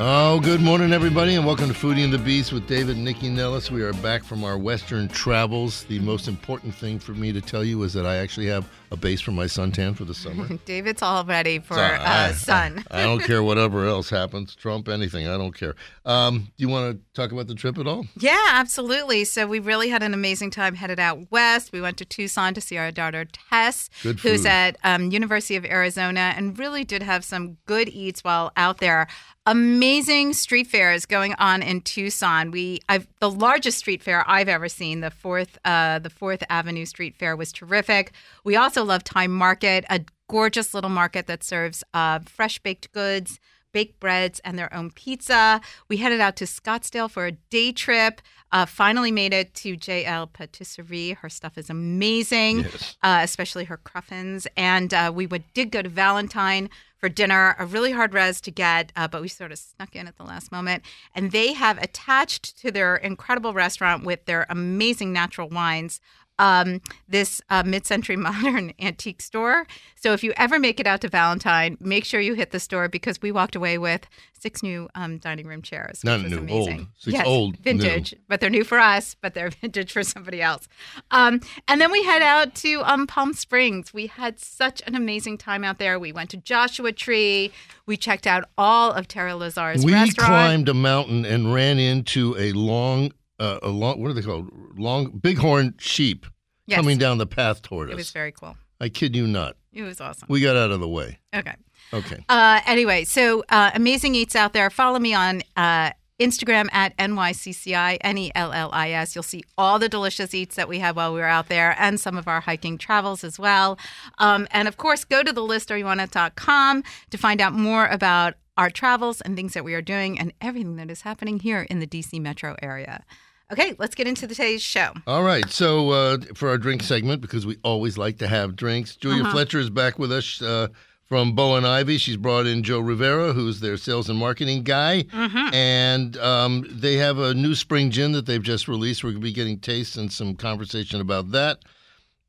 Oh, good morning, everybody, and welcome to Foodie and the Beast with David and Nycci Nellis. We are back from our Western travels. The most important thing for me to tell you is that I actually have a base for my suntan for the summer. David's all ready for So, uh, sun. I, I don't care whatever else happens, Trump, anything. I don't care. Um, do you want to talk about the trip at all? Yeah, absolutely. So we really had an amazing time headed out west. We went to Tucson to see our daughter Tess, who's at um, University of Arizona, and really did have some good eats while out there. Amazing street fairs going on in Tucson. We I've the largest street fair I've ever seen. The fourth uh, the Fourth Avenue Street Fair was terrific. We also love Time Market, a gorgeous little market that serves uh, fresh baked goods baked breads and their own pizza. We headed out to Scottsdale for a day trip. Uh, finally made it to JL Patisserie. Her stuff is amazing, Yes. uh, especially her cruffins. And uh, we would, did go to Valentine for dinner, a really hard res to get, uh, but we sort of snuck in at the last moment. And they have attached to their incredible restaurant with their amazing natural wines um, this uh, mid-century modern antique store. So if you ever make it out to Valentine, make sure you hit the store because we walked away with six new um, dining room chairs. Not new, amazing. old. Six yes, old, new. vintage, but they're new for us, but they're vintage for somebody else. Um, and then we head out to um, Palm Springs. We had such an amazing time out there. We went to Joshua Tree. We checked out all of Tara Lazar's we restaurant. climbed a mountain and ran into a long, uh, a long, what are they called? Long, bighorn sheep Yes. coming down the path toward us. It was very cool. I kid you not. It was awesome. We got out of the way. Okay. Okay. Uh, anyway, so uh, amazing eats out there. Follow me on uh, Instagram at NYCCI, N E L L I S. You'll see all the delicious eats that we had while we were out there and some of our hiking travels as well. Um, and of course, go to the listoryouwanna.com to find out more about our travels and things that we are doing and everything that is happening here in the DC metro area. Okay, let's get into today's show. All right. So uh, for our drink segment, because we always like to have drinks, Julia Uh-huh. Fletcher is back with us uh, from Bo and Ivy. She's brought in Joe Rivera, who's their sales and marketing guy, Mm-hmm. and um, they have a new spring gin that they've just released. We're going to be getting tastes and some conversation about that.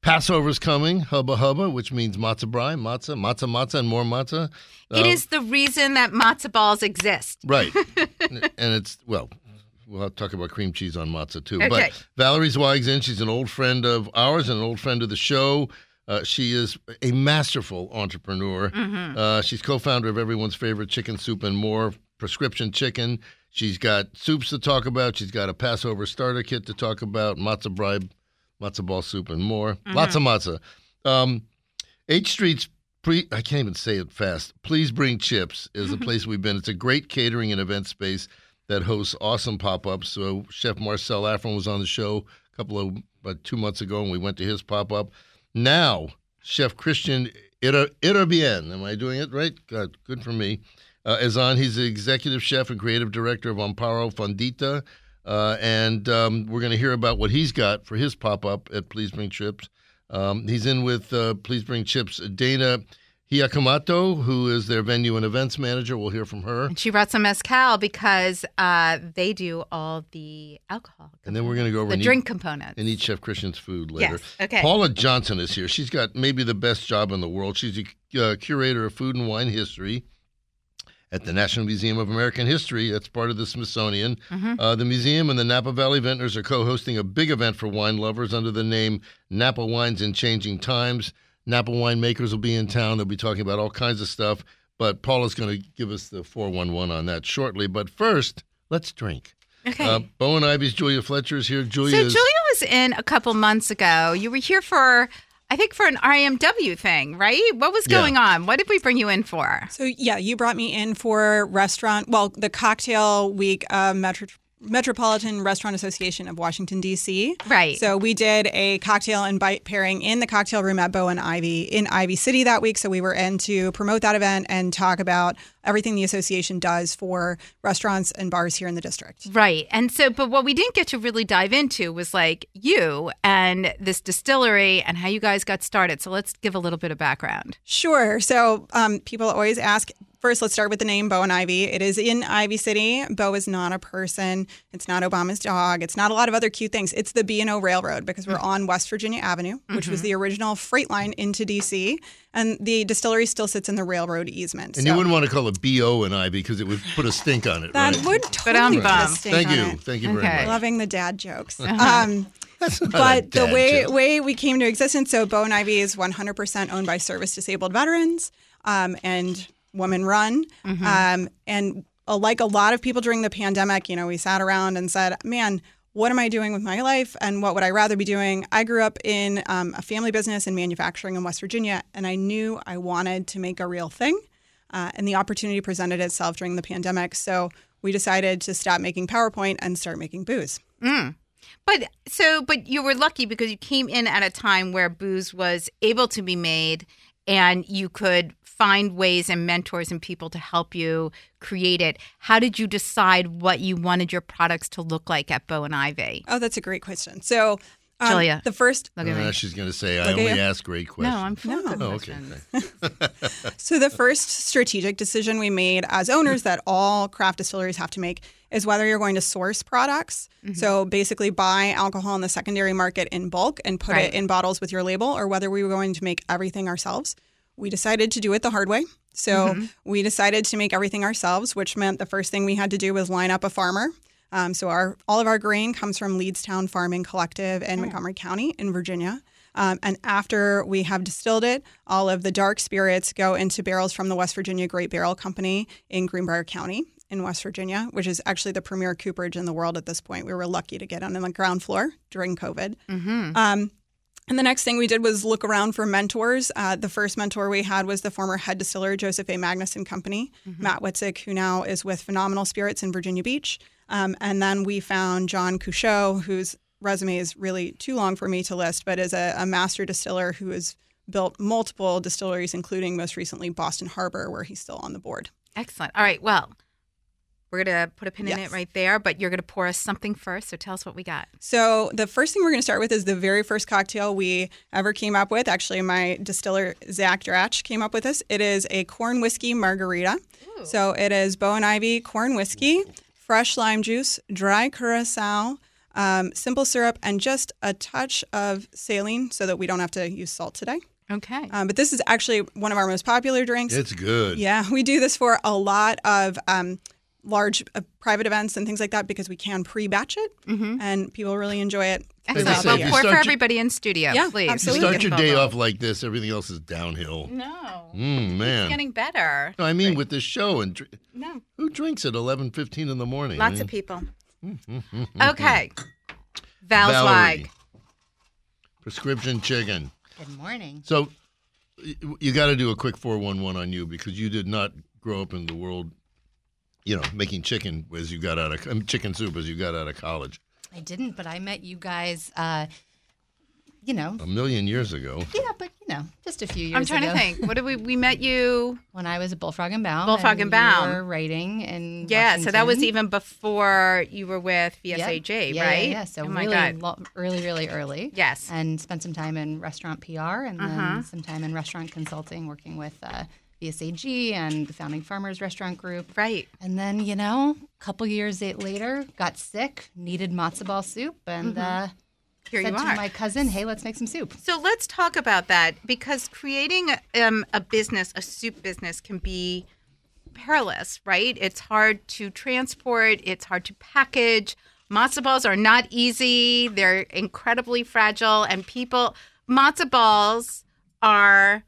Passover's coming, hubba hubba, which means matzah brei, matzah, matzah, matzah, and more matzah. it Um, is the reason that matzo balls exist. Right. and it's, well, we'll talk about cream cheese on matzah too. Okay. But Valerie Zweig's in. She's an old friend of ours and an old friend of the show. Uh, she is a masterful entrepreneur. Mm-hmm. Uh, she's co founder of everyone's favorite chicken soup and more, Prescription Chicken. She's got soups to talk about. She's got a Passover starter kit to talk about, matzah brei, matzah ball soup, and more. Mm-hmm. Lots of matzah. Um, H Street's pre I can't even say it fast. Please bring chips is the place we've been. It's a great catering and event space that hosts awesome pop-ups. So Chef Marcelle Afram was on the show a couple of about two months ago, and we went to his pop-up. Now Chef Christian Ira- Irabien, am I doing it right? God, good for me. Uh, is on. He's the executive chef and creative director of Amparo Fondita. Uh, and um, we're going to hear about what he's got for his pop up at Please Bring Chips. Um, he's in with uh, Please Bring Chips Dayna Hiyakumoto, who is their venue and events manager. We'll hear from her. And she brought some mezcal because uh, they do all the alcohol. And then we're going to go over the drink eat, components. and eat Chef Christian's food later. Yes, okay. Paula Johnson is here. She's got maybe the best job in the world. She's a uh, curator of food and wine history at the National Museum of American History. That's part of the Smithsonian. Mm-hmm. Uh, the museum and the Napa Valley Vintners are co hosting a big event for wine lovers under the name Napa Wines in Changing Times. Napa winemakers will be in town. They'll be talking about all kinds of stuff. But Paula's going to give us the 411 on that shortly. But first, let's drink. Okay. Uh, Bo and Ivy's Julia Fletcher is here. Julia so. Julia was in a couple months ago. You were here for, I think, for an RAMW thing, right? What was Yeah. going on? What did we bring you in for? So yeah, you brought me in for restaurant. Well, the cocktail week, uh, Metro, Metropolitan Restaurant Association of Washington D.C. Right. So we did a cocktail and bite pairing in the cocktail room at Bo and Ivy in Ivy City that week. So we were in to promote that event and talk about everything the association does for restaurants and bars here in the district. Right. And so, but what we didn't get to really dive into was like you and this distillery and how you guys got started. So let's give a little bit of background. Sure. So um, people always ask. First, let's start with the name Bo and Ivy. It is in Ivy City. Bo is not a person. It's not Obama's dog. It's not a lot of other cute things. It's the B&O Railroad because we're on West Virginia Avenue, which was the original freight line into D.C. And the distillery still sits in the railroad easement. And So you wouldn't want to call it BO and I because it would put a stink on it. that right? would totally I'm put a stink Thank on you. it. Thank you very Okay. much. Loving the dad jokes. Um, That's not a but the way joke. way we came to existence, so Bo and Ivy is 100% owned by service disabled veterans um, and women run. Um, and uh, like a lot of people during the pandemic, you know, we sat around and said, "Man." What am I doing with my life, and what would I rather be doing? I grew up in um, a family business in manufacturing in West Virginia, and I knew I wanted to make a real thing. Uh, and the opportunity presented itself during the pandemic, so we decided to stop making PowerPoint and start making booze. But so, but you were lucky because you came in at a time where booze was able to be made and you could find ways and mentors and people to help you create it. How did you decide what you wanted your products to look like at Bo and Ivy? Oh, that's a great question. So, um, Julia. the first Look at Uh, me. she's going to say, I Look at only you. ask great questions. No, I'm full of good Oh, okay. questions. so the first strategic decision we made as owners that all craft distilleries have to make is whether you're going to source products. So basically buy alcohol in the secondary market in bulk and put Right. it in bottles with your label or whether we were going to make everything ourselves. We decided to do it the hard way. So we decided to make everything ourselves, which meant the first thing we had to do was line up a farmer. Um, so our all of our grain comes from Leedstown Farming Collective in Montgomery County in Virginia. Um, and after we have distilled it, all of the dark spirits go into barrels from the West Virginia Great Barrel Company in Greenbrier County in West Virginia, which is actually the premier cooperage in the world at this point. We were lucky to get on the ground floor during COVID. Um, and the next thing we did was look around for mentors. Uh, the first mentor we had was the former head distiller, Joseph A. Magnus and Company, Matt Witzik, who now is with Phenomenal Spirits in Virginia Beach. Um, and then we found John Couchot, whose resume is really too long for me to list, but is a, a master distiller who has built multiple distilleries, including most recently Boston Harbor, where he's still on the board. Excellent. All right. Well, we're going to put a pin in it right there, but you're going to pour us something first. So tell us what we got. So the first thing we're going to start with is the very first cocktail we ever came up with. Actually, my distiller Zach Dratch came up with this. It is a corn whiskey margarita. So it is Bo and Ivy corn whiskey, fresh lime juice, dry curacao, um, simple syrup, and just a touch of saline so that we don't have to use salt today. Okay. Um, but this is actually one of our most popular drinks. It's good. Yeah, we do this for a lot of um, large uh, private events and things like that because we can pre-batch it, and people really enjoy it. Excellent. As I say, Well, pour for your- everybody in studio, Yeah, please. You start your day off like this, everything else is downhill. No. Mm, It's man. getting better. No, I mean, with this show, and dr- No. who drinks at eleven fifteen in the morning? Lots I of people. okay. Val Valerie. Zweig. Prescription chicken. Good morning. So you got to do a quick 411 on you because you did not grow up in the world, you know, making chicken as you got out of um, chicken soup as you got out of college I didn't, but I met you guys, uh, you know, a million years ago. yeah, but you know, just a few years I'm trying ago. to think. What did we we met you? When I was a Bullfrog and Baum. Bullfrog and Baum. You were writing and Yeah, so that was even before you were with Yep. VSAG, yeah, right? Yeah, yeah. So oh my really god. lo- early, really early. Yes. And spent some time in restaurant PR and Uh-huh. then some time in restaurant consulting, working with uh, VSAG and the Founding Farmers Restaurant Group. Right. And then, you know, a couple years later, got sick, needed matzo ball soup, and uh, Mm-hmm. Here said you to are. my cousin, "Hey, let's make some soup." So let's talk about that because creating um, a business, a soup business, can be perilous, right? It's hard to transport, it's hard to package. Matzo balls are not easy, they're incredibly fragile, and people, matzo balls are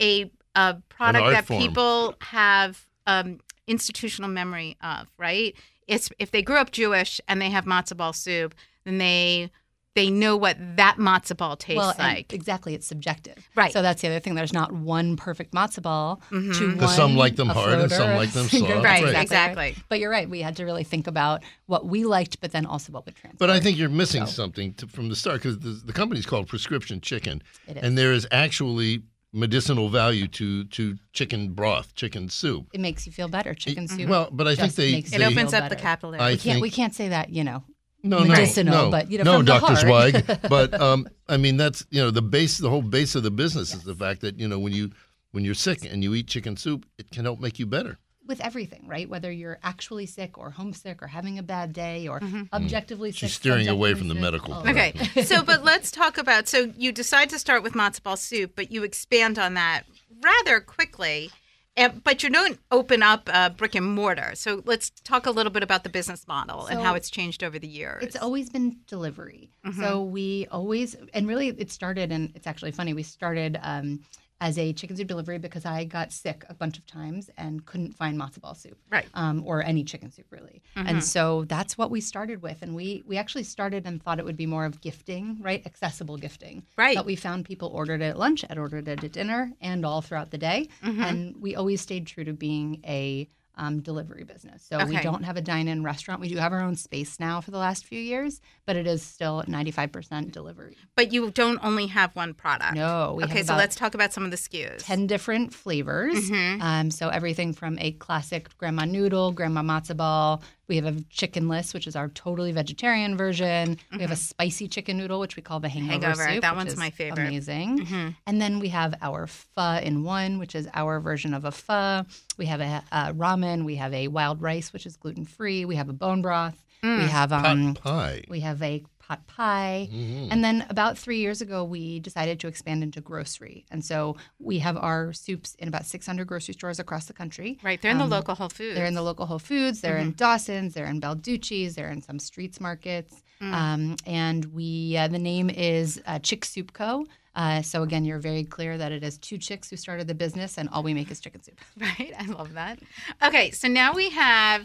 a, a product that form. people have um, institutional memory of, right? It's if they grew up Jewish and they have matzo ball soup, then they they know what that matzo ball tastes well, like. exactly, it's subjective. Right. So that's the other thing. There's not one perfect matzo ball to one. Because some like them hard and some like them soft. Right, Right. exactly. But you're right. We had to really think about what we liked, but then also what would translate. But I think you're missing something to, from the start because the, the company's called Prescription Chicken, It is. and there is actually medicinal value to to chicken broth, chicken soup. It makes you feel better. Chicken soup. Well, but I think they, makes they It opens feel up the better. capillary. I we can't. think We can't say that. You know. no, no, medicinal, no, but, you know, no, Doctor heart. Zweig. but um, I mean, that's you know the base, the whole base of the business is the fact that you know when you when you're sick and you eat chicken soup, it can help make you better. With everything, right? Whether you're actually sick or homesick or having a bad day or objectively. Mm-hmm. She's steering away from the medical. Oh, Okay, so but let's talk about. So you decide to start with matzo ball soup, but you expand on that rather quickly. And, but you don't open up a brick and mortar. So let's talk a little bit about the business model and how it's changed over the years. It's always been delivery. So we always, and really it started, and it's actually funny, we started um, as a chicken soup delivery because I got sick a bunch of times and couldn't find matzo ball soup. Right. Um, or any chicken soup really. And so that's what we started with. And we, we actually started and thought it would be more of gifting, right? Accessible gifting. Right. But we found people ordered it at lunch, had ordered it at dinner, and all throughout the day. And we always stayed true to being a um, delivery business. So we don't have a dine-in restaurant. We do have our own space now for the last few years, but it is still 95% delivery. but you don't only have one product. No, we okay, so let's talk about some of the SKUs. 10 different flavors. Mm-hmm. Um, so everything from a classic grandma noodle, grandma matzo ball. We have a chickenless, which is our totally vegetarian version. We have a spicy chicken noodle, which we call the hangover, Mm-hmm. Hangover, soup. that which one's is my favorite. Mm-hmm. Amazing. And then we have our pho in one, which is our version of a pho. We have a, a ramen. We have a wild rice, which is gluten free. We have a bone broth. Mm. We have um, pie. we have a pot pie. Mm-hmm. And then about three years ago, we decided to expand into grocery. And so we have our soups in about 600 grocery stores across the country. right, they're in the local Whole Foods. Um, They're in the local Whole Foods. They're Mm-hmm. in Dawson's. They're in Balducci's. They're in some streets markets. Mm. Um, and we uh, the name is uh, Chick Soup Co. Uh, so again, you're very clear that it is two chicks who started the business, and all we make is chicken soup. Right, I love that. Okay, so now we have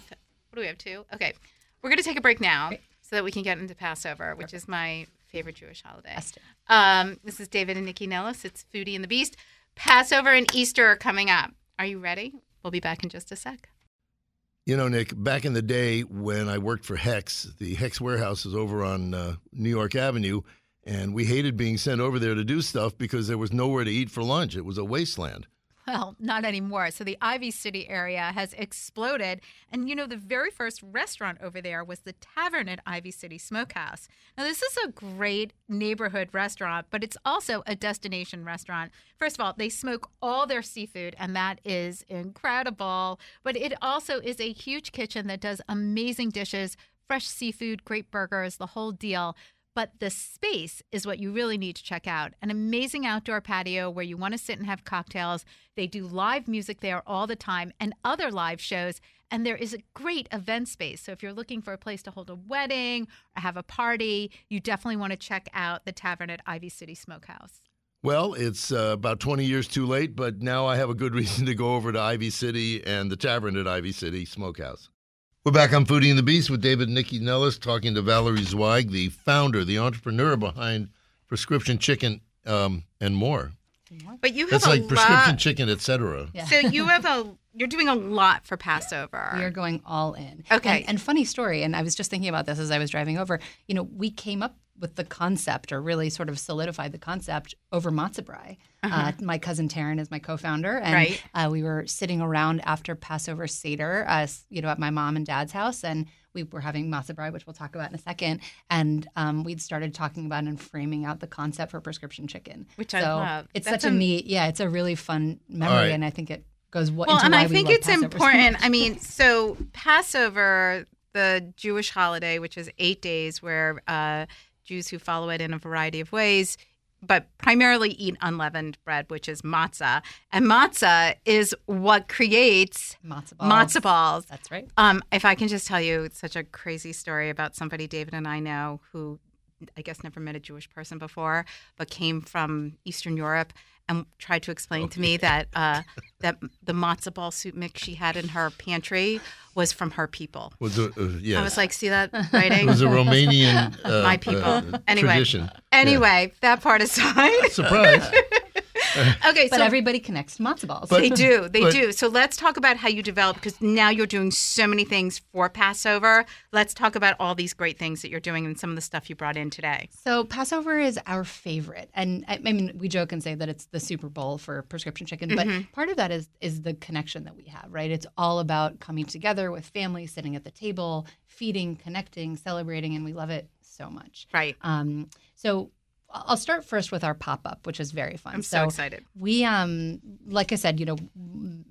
what do we have? Two. Okay, we're going to take a break now so that we can get into Passover, which is my favorite Jewish holiday. Us. Um, this is David and Nycci Nellis. It's Foodie and the Beast. Passover and Easter are coming up. Are you ready? We'll be back in just a sec. You know, Nick, back in the day when I worked for Hecht's, the Hecht's warehouse is over on uh, New York Avenue, and we hated being sent over there to do stuff because there was nowhere to eat for lunch. It was a wasteland. Well, not anymore. So the Ivy City area has exploded. And you know, the very first restaurant over there was the Tavern at Ivy City Smokehouse. Now, this is a great neighborhood restaurant, but it's also a destination restaurant. First of all, they smoke all their seafood, and that is incredible. But it also is a huge kitchen that does amazing dishes, fresh seafood, great burgers, the whole deal. But the space is what you really need to check out. An amazing outdoor patio where you want to sit and have cocktails. They do live music there all the time and other live shows. And there is a great event space. So if you're looking for a place to hold a wedding or have a party, you definitely want to check out the Tavern at Ivy City Smokehouse. Well, it's uh, about 20 years too late, but now I have a good reason to go over to Ivy City and the Tavern at Ivy City Smokehouse. We're back on Foodie and the Beast with David and Nycci Nellis talking to Valerie Zweig, the founder, the entrepreneur behind Prescription Chicken um, and more. But you have That's a like prescription chicken, etc. Yeah. So you have a you're doing a lot for Passover. We are going all in. Okay. And, and funny story, and I was just thinking about this as I was driving over. You know, we came up with the concept, or really sort of solidified the concept over matzo brei. uh my cousin Taryn is my co-founder, and Right. uh, we were sitting around after Passover Seder, uh, you know, at my mom and dad's house, and we were having matzo brei, which we'll talk about in a second. And um, we'd started talking about and framing out the concept for prescription chicken, Which I so love. It's That's such a am- neat, yeah, it's a really fun memory, right. and I think it goes what. Well, into and why I think it's Passover important. much. I mean, so Passover, the Jewish holiday, which is eight days, where uh, Jews who follow it in a variety of ways, but primarily eat unleavened bread, which is matzah, and matzah is what creates matzo balls. matzah balls. That's right. Um, if I can just tell you such a crazy story about somebody David and I know who I guess never met a Jewish person before, but came from Eastern Europe and tried to explain to me that uh, that the matzo ball soup mix she had in her pantry was from her people. Was a, uh, yes. I was like, see that it writing? was a Romanian uh, My people. uh, Anyway. tradition. anyway, that part aside. Surprise. Okay, But so everybody connects to matzo balls. But- they do, they but- do. So let's talk about how you develop because now you're doing so many things for Passover. Let's talk about all these great things that you're doing and some of the stuff you brought in today. So Passover is our favorite, and I, I mean we joke and say that it's the Super Bowl for prescription chicken, but part of that is is the connection that we have, right? It's all about coming together with family, sitting at the table, feeding, connecting, celebrating, and we love it so much. Right. Um, so I'll start first with our pop up, which is very fun. I'm so, excited. We, um, like I said, you know,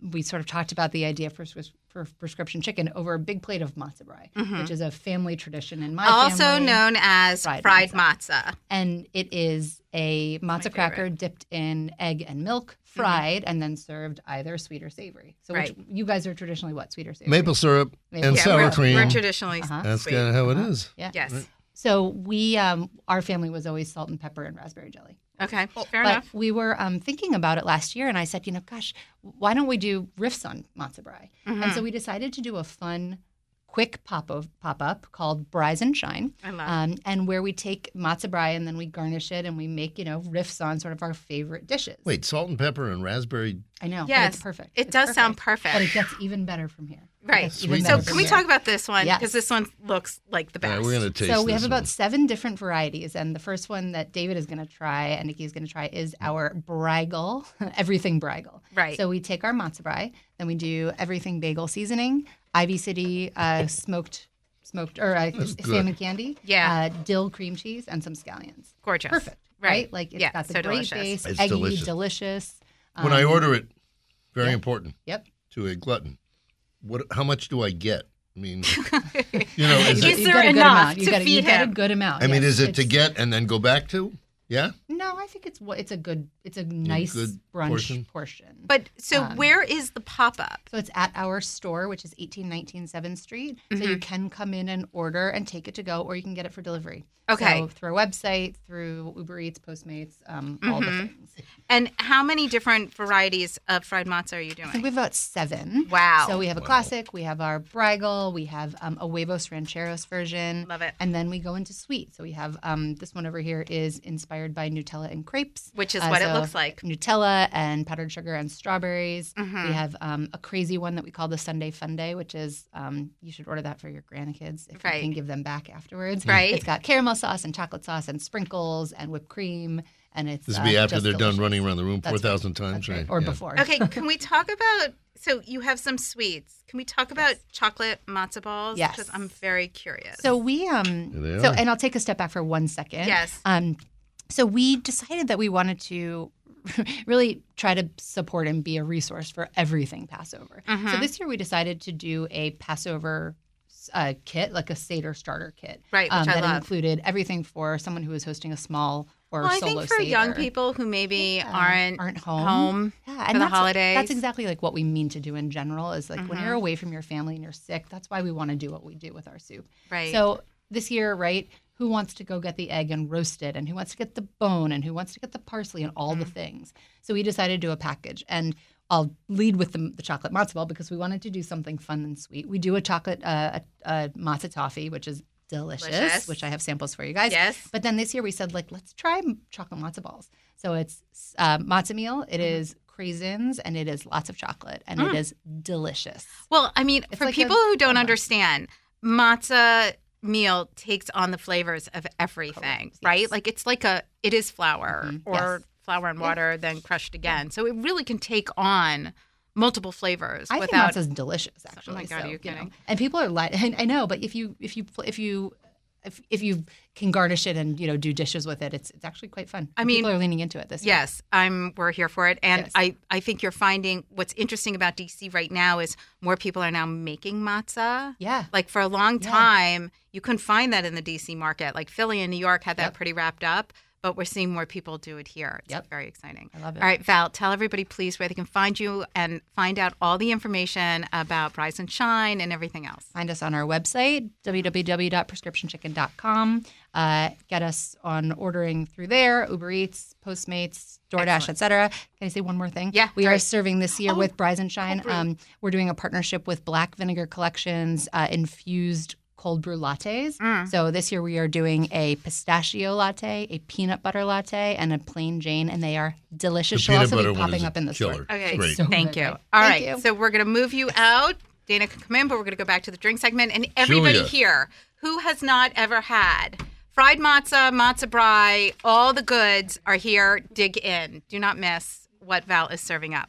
we sort of talked about the idea for, for prescription chicken over a big plate of matzo brei, which is a family tradition in my Mm-hmm. Also family. known as fried, Fried matzah. and it is a matzo cracker dipped in egg and milk, fried, and then served either sweet or savory. So, Mm-hmm. Right. which, you guys are traditionally what, sweet or savory? Maple syrup Maple and syrup. sour we're, cream. We're traditionally Uh-huh. That's kind of how it is. Yeah. Yes. So we, um, our family was always salt and pepper and raspberry jelly. Okay. Fair but enough. we were um, thinking about it last year, and I said, you know, gosh, why don't we do riffs on matzo brei? Mm-hmm. And so we decided to do a fun, quick pop pop up called Bries and Shine, I love um, and where we take matzo brei and then we garnish it and we make you know riffs on sort of our favorite dishes. Wait, salt and pepper and raspberry. I know. but Yes. it's perfect. It It's does sound perfect. perfect. but it gets even better from here. Right. Sweet. So can we here. talk about this one? Yes. Because this one looks like the best. Yeah, we're gonna taste. So we have this about one. seven different varieties, and the first one that David is going to try and Nycci is going to try is our Bragel, everything Bragel. Right. So we take our matzo brie, then we do everything bagel seasoning, Ivy City uh, smoked smoked or uh, salmon candy, Yeah. uh, dill cream cheese, and some scallions. Gorgeous. Perfect, Right. right? Like it's Yeah, got the so great delicious. base, It's eggy, delicious. delicious. when I Um, order it, very yeah. important Yep. to a glutton. What? How much do I get? I mean, you know, is Is it? there you got a good enough amount. You to got a, you feed got a good amount. I mean, yes. is it to get and then go back to? Yeah. No, I think it's what it's a good, it's a nice good brunch portion? portion. But so Um, where is the pop up? So it's at our store, which is 1819 7th Street. So Mm-hmm. you can come in and order and take it to go, or you can get it for delivery. Okay. So through our website, through Uber Eats, Postmates, um, all Mm-hmm. the things. And how many different varieties of fried matzah are you doing? I think we have about seven. Wow. So we have a classic, we have our Bragel, we have um, a Huevos Rancheros version. Love it. And then we go into sweet. So we have um, this one over here is inspired by Nutella and crepes. Which is Uh, what it looks like. Nutella and powdered sugar and strawberries. Mhm. We have um, a crazy one that we call the Sunday Fun Day, which is um, you should order that for your grandkids if Right. you can give them back afterwards. Right. It's got caramel sauce and chocolate sauce and sprinkles and whipped cream, and it's This uh, will be after they're delicious. done running around the room four thousand right. times, That's right. right? Or Yeah. before. Okay, can we talk about? So you have some sweets. Can we talk about chocolate matzo balls? Yes. Because I'm very curious. So we um they so are. and I'll take a step back for one second. Yes. Um so we decided that we wanted to really try to support and be a resource for everything Passover. Mm-hmm. So this year we decided to do a Passover uh, kit, like a Seder starter kit. Right, which um, I that love. included everything for someone who is hosting a small or well, I solo think for young people who maybe Yeah, aren't aren't home. home Yeah, for the that's, holidays. That's exactly like what we mean to do in general. Is like when Mhm. you're away from your family and you're sick. That's why we want to do what we do with our soup. right. So this year, right? Who wants to go get the egg and roast it, and who wants to get the bone, and who wants to get the parsley, and all the Mm-hmm. things? So we decided to do a package, and I'll lead with the, the chocolate matzo ball because we wanted to do something fun and sweet. We do a chocolate uh, a, a matzo toffee, which is delicious, Delicious. which I have samples for you guys. yes. But then this year we said like let's try chocolate matzo balls. So it's uh, matzo meal. It Mm-hmm. is craisins and it is lots of chocolate and Mm. it is delicious. Well, I mean, It's for like a people who don't understand, matzah meal takes on the flavors of everything, Correct, right? yes. Like it's like a it is flour Mhm, or yes. flour and Yeah. water then crushed again. So it really can take on multiple flavors I without think matzo's delicious actually. Oh my God, are you know. kidding? And people are like, I know, but if you if you if you if, if you can garnish it and you know do dishes with it, it's it's actually quite fun. I mean, people are leaning into it this year. Yes, I'm. We're here for it, and Yes. I. I think you're finding what's interesting about DC right now is more people are now making matzah. Yeah. Like for a long Yeah. time, you couldn't find that in the DC market. Like Philly and New York had that Yep. pretty wrapped up, but we're seeing more people do it here. It's Yep. very exciting. I love it. All right, Val, tell everybody please where they can find you and find out all the information about Bries and Shine and everything else. Find us on our website, www.prescriptionchicken.com. Uh, get us on ordering through there, Uber Eats, Postmates, DoorDash, etc. Can I say one more thing? Yeah, We are serving this year Oh, with Bries and Shine. great. um, we're doing a partnership with Black Vinegar Collections, uh, infused cold brew lattes. Mm. So this year we are doing a pistachio latte, a peanut butter latte, and a plain Jane, and they are delicious. The She'll peanut also butter be one popping is up in the killer. store. Okay, Great. So thank good. you. All right, Thank you. so we're going to move you out. Dayna can come in, but we're going to go back to the drink segment. And everybody Julia. here who has not ever had fried matzah, matzah brei, all the goods are here. Dig in. Do not miss what Val is serving up.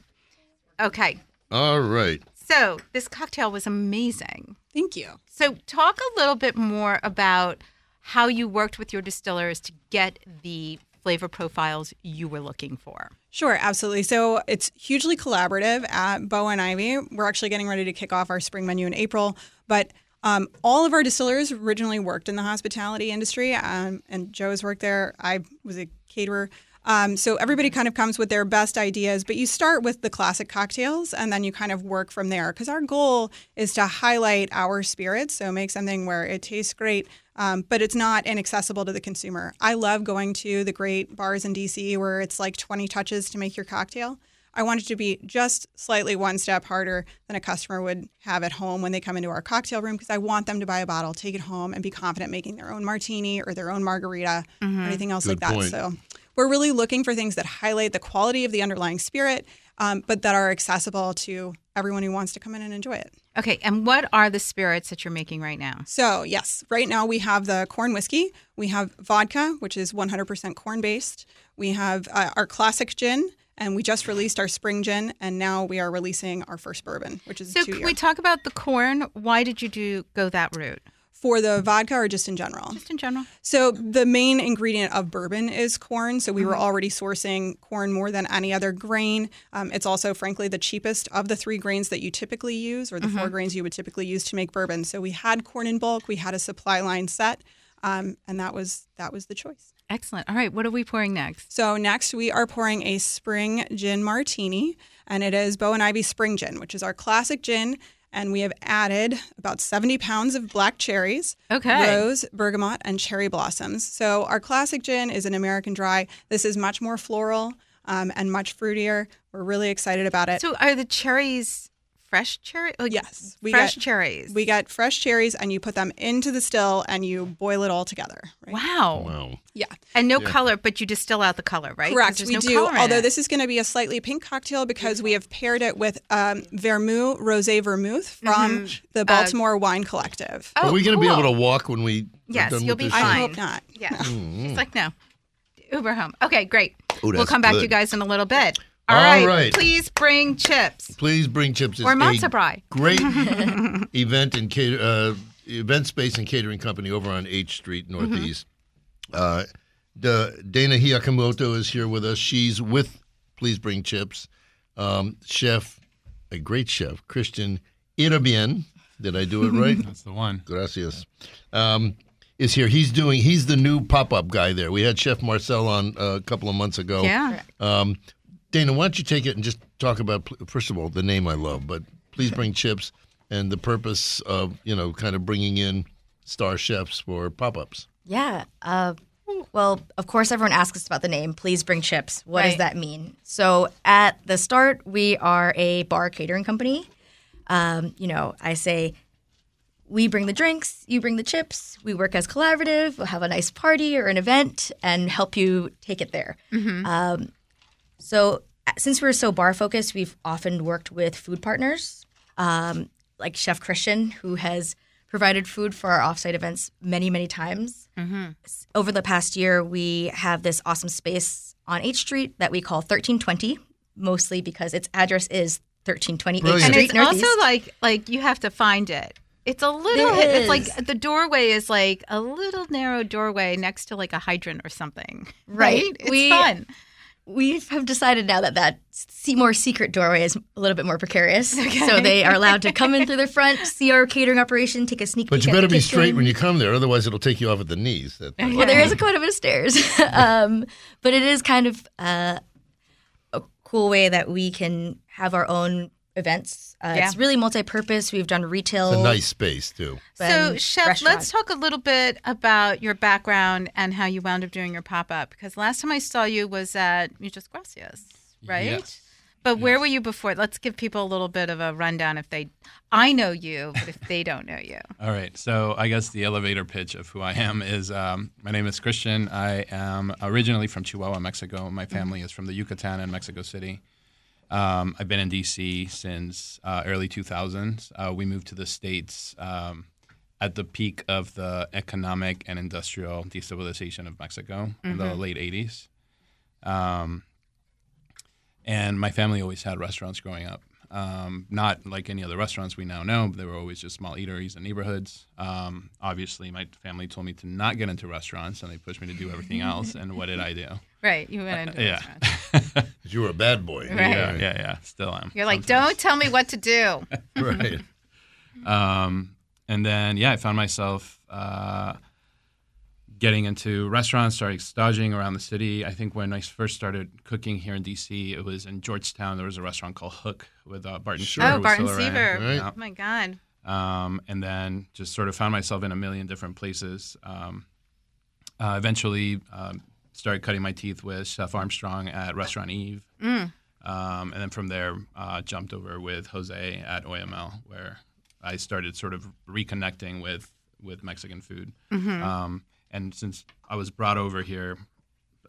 Okay, All right. so this cocktail was amazing. Thank you. So, talk a little bit more about how you worked with your distillers to get the flavor profiles you were looking for. Sure, absolutely. So it's hugely collaborative at Bo and Ivy. We're actually getting ready to kick off our spring menu in April, but um, all of our distillers originally worked in the hospitality industry, um, and Joe's worked there. I was a caterer. Um, so everybody kind of comes with their best ideas, but you start with the classic cocktails and then you kind of work from there. Because our goal is to highlight our spirits, so make something where it tastes great, um, but it's not inaccessible to the consumer. I love going to the great bars in DC where it's like 20 touches to make your cocktail. I want it to be just slightly one step harder than a customer would have at home when they come into our cocktail room because I want them to buy a bottle, take it home, and be confident making their own martini or their own margarita or anything else Good like that. So we're really looking for things that highlight the quality of the underlying spirit, um, but that are accessible to everyone who wants to come in and enjoy it. Okay, and what are the spirits that you're making right now? So, yes, right now we have the corn whiskey. We have vodka, which is 100% corn based. We have uh, our classic gin, and we just released our spring gin, and now we are releasing our first bourbon, which is So, can we talk about the corn? Why did you do go that route? For the vodka or just in general? Just in general. So the main ingredient of bourbon is corn. So we Mm-hmm. were already sourcing corn more than any other grain. Um, it's also, frankly, the cheapest of the three grains that you typically use, or the Mm-hmm. four grains you would typically use to make bourbon. So we had corn in bulk. We had a supply line set, um, and that was that was the choice. Excellent. All right, what are we pouring next? So next we are pouring a spring gin martini, and it is Bo and Ivy Spring Gin, which is our classic gin. And we have added about 70 pounds of black cherries, Okay. rose, bergamot, and cherry blossoms. So our classic gin is an American dry. This is much more floral um, and much fruitier. We're really excited about it. So, are the cherries fresh cherry? Like yes, we fresh get cherries. we get fresh cherries, and you put them into the still, and you boil it all together. Right? wow. Wow. Yeah. And no color, but you distill out the color, right? Correct, we no do. color Although this is going to be a slightly pink cocktail because we have paired it with um, Vermouth Rosé Vermouth from the Baltimore Wine Collective. Mm-hmm. Uh, Oh, Are we going to be able to walk when we? Yes, done you'll with be this fine. show? I hope not. Yeah. Mm-hmm. It's like, no. Uber home. Okay, great. Ooh, we'll come back to you guys in a little bit. All right. right. Please bring chips. Please bring chips. It's Or a matzo brei. Great event and cater, uh, event space and catering company over on H Street Northeast. Uh, the Dayna Hiyakumoto is here with us. She's with Please Bring Chips. Um, chef, a great chef, Christian Irabien. Did I do it right? That's the one. Gracias. Um, is here. He's doing. He's the new pop up guy there. We had Chef Marcelle on uh, a couple of months ago. Yeah. Um, Dayna, why don't you take it and just talk about first of all the name I love, but please bring chips and the purpose of you know kind of bringing in star chefs for pop ups. Yeah. Uh, well, of course, everyone asks us about the name. Please bring chips. What Right. does that mean? So, at the start, we are a bar catering company. Um, you know, I say, we bring the drinks, you bring the chips. We work as collaborative. We'll have a nice party or an event and help you take it there. Um, so, uh, since we're so bar focused, we've often worked with food partners, um, like Chef Christian, who has provided food for our offsite events many, many times. S- Over the past year, we have this awesome space on H Street that we call 1320, mostly because its address is 1320 H Brilliant. And it's Northeast. also like like you have to find it. It's a little. There It's like the doorway is like a little narrow doorway next to like a hydrant or something. Right. It's We- fun. We have decided now that that Seymour secret doorway is a little bit more precarious. So they are allowed to come in through the front, see our catering operation, take a sneak But peek. you at better the be kitchen. straight when you come there, otherwise it'll take you off at the knees. That thing. Well, there is a quite a bit of stairs, um, but it is kind of uh, a cool way that we can have our own events. Uh, Yeah. It's really multi-purpose. We've done retail. It's a nice space too. So, Chef, restaurant. let's talk a little bit about your background and how you wound up doing your pop up. Because last time I saw you was at Muchas Gracias, right? Yes. But where were you before? Let's give people a little bit of a rundown if they I know you, but if they don't know you. All right. So I guess the elevator pitch of who I am is um, my name is Christian. I am originally from Chihuahua, Mexico. My family is from the Yucatan and Mexico City. Um, I've been in DC since uh, early 2000s. Uh, we moved to the States um, at the peak of the economic and industrial destabilization of Mexico in the late 80s. Um, and my family always had restaurants growing up. Um, not like any other restaurants we now know, but they were always just small eateries in neighborhoods. Um, obviously, my family told me to not get into restaurants, and they pushed me to do everything else. and what did I do? Right. You went into yeah. restaurants. 'Cause you were a bad boy. Right. yeah, yeah, yeah. Still am. You're like, sometimes. don't tell me what to do. Right. Um, and then, yeah, I found myself uh, getting into restaurants, started staging around the city. I think when I first started cooking here in DC, it was in Georgetown. There was a restaurant called Hook with uh, Barton Sure. Seaver. Oh, Barton still around. Seaver. Right. Yeah. Oh my God. um, and then just sort of found myself in a million different places. Um, uh, eventually, um, started cutting my teeth with Chef Armstrong at Restaurant Eve, Mm. um, and then from there, uh, jumped over with Jose at Oyamel, where I started sort of reconnecting with with Mexican food. Mm-hmm. Um, and since I was brought over here